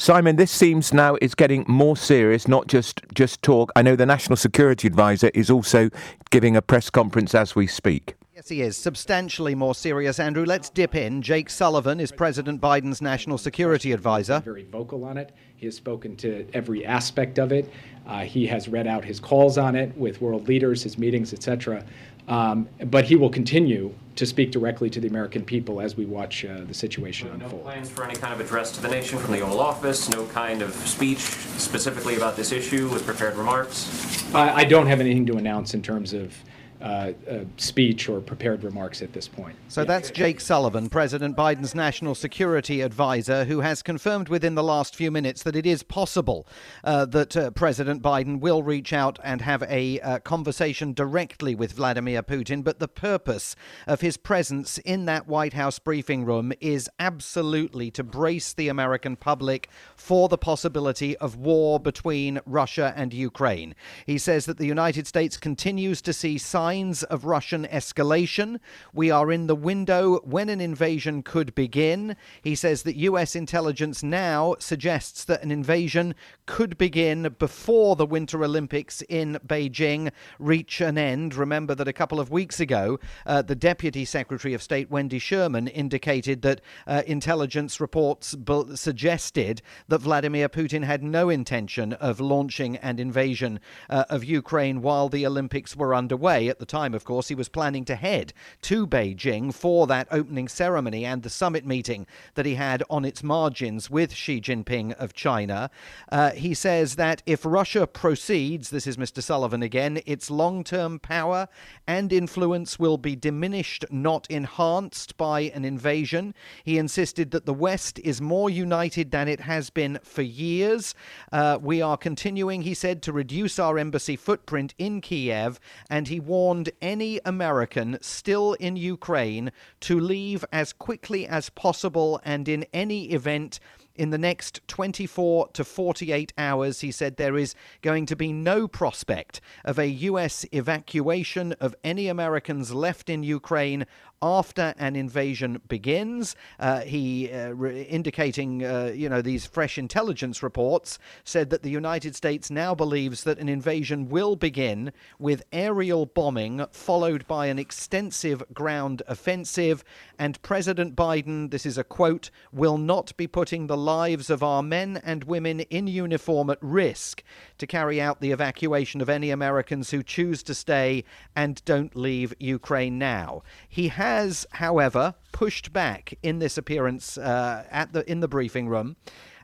Simon, this seems now is getting more serious, not just just talk. I know the National Security Advisor is also giving a press conference as we speak. Yes, he is. Substantially more serious, Andrew. Let's dip in. Jake Sullivan is President Biden's national security advisor. Very vocal on it. He has spoken to every aspect of it. Uh, he has read out his calls on it with world leaders, his meetings, etc. Um, but he will continue to speak directly to the American people as we watch uh, the situation no unfold. No plans for any kind of address to the nation from the Oval Office. No kind of speech specifically about this issue with prepared remarks. I, I don't have anything to announce in terms of uh, uh, speech or prepared remarks at this point. So that's Jake Sullivan, President Biden's national security advisor, who has confirmed within the last few minutes that it is possible uh, that uh, President Biden will reach out and have a uh, conversation directly with Vladimir Putin. But the purpose of his presence in that White House briefing room is absolutely to brace the American public for the possibility of war between Russia and Ukraine. He says that the United States continues to see signs signs of Russian escalation. We are in the window when an invasion could begin. He says that US intelligence now suggests that an invasion could begin before the Winter Olympics in Beijing reach an end. Remember that a couple of weeks ago, uh, the Deputy Secretary of State Wendy Sherman indicated that uh, intelligence reports b- suggested that Vladimir Putin had no intention of launching an invasion uh, of Ukraine while the Olympics were underway. The time, of course, he was planning to head to Beijing for that opening ceremony and the summit meeting that he had on its margins with Xi Jinping of China. Uh, he says that if Russia proceeds, this is Mr. Sullivan again, its long term power and influence will be diminished, not enhanced by an invasion. He insisted that the West is more united than it has been for years. Uh, we are continuing, he said, to reduce our embassy footprint in Kiev, and he warned warned any American still in Ukraine to leave as quickly as possible and in any event in the next 24 to 48 hours, he said there is going to be no prospect of a U.S. evacuation of any Americans left in Ukraine after an invasion begins. Uh, he, uh, re- indicating, uh, you know, these fresh intelligence reports, said that the United States now believes that an invasion will begin with aerial bombing, followed by an extensive ground offensive. And President Biden, this is a quote, will not be putting the lives of our men and women in uniform at risk to carry out the evacuation of any Americans who choose to stay and don't leave Ukraine now. He has however, pushed back in this appearance uh, at the in the briefing room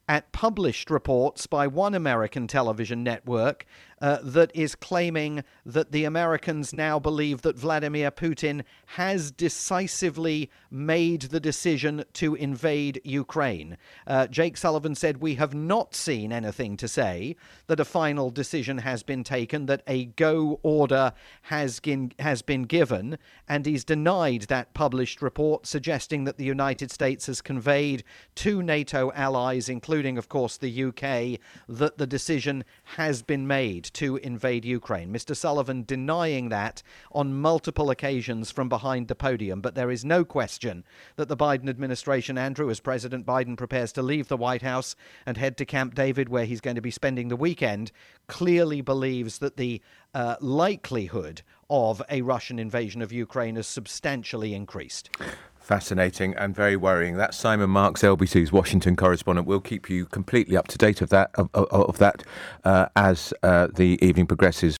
at published reports by one American television network uh, that is claiming that the Americans now believe that Vladimir Putin has decisively made the decision to invade Ukraine. Uh, Jake Sullivan said, We have not seen anything to say that a final decision has been taken, that a go order has, been, has been given, and he's denied that published report suggesting that the United States has conveyed to NATO allies, including, of course, the UK, that the decision has been made to invade Ukraine. Mr. Sullivan denying that on multiple occasions from behind the podium. But there is no question that the Biden administration, Andrew, as President Biden prepares to leave the White House and head to Camp David, where he's going to be spending the weekend, clearly believes that the uh, likelihood of a Russian invasion of Ukraine has substantially increased. Fascinating and very worrying. That's Simon Marks, LBC's Washington correspondent. We'll keep you completely up to date of that of, of, of that uh, as uh, the evening progresses.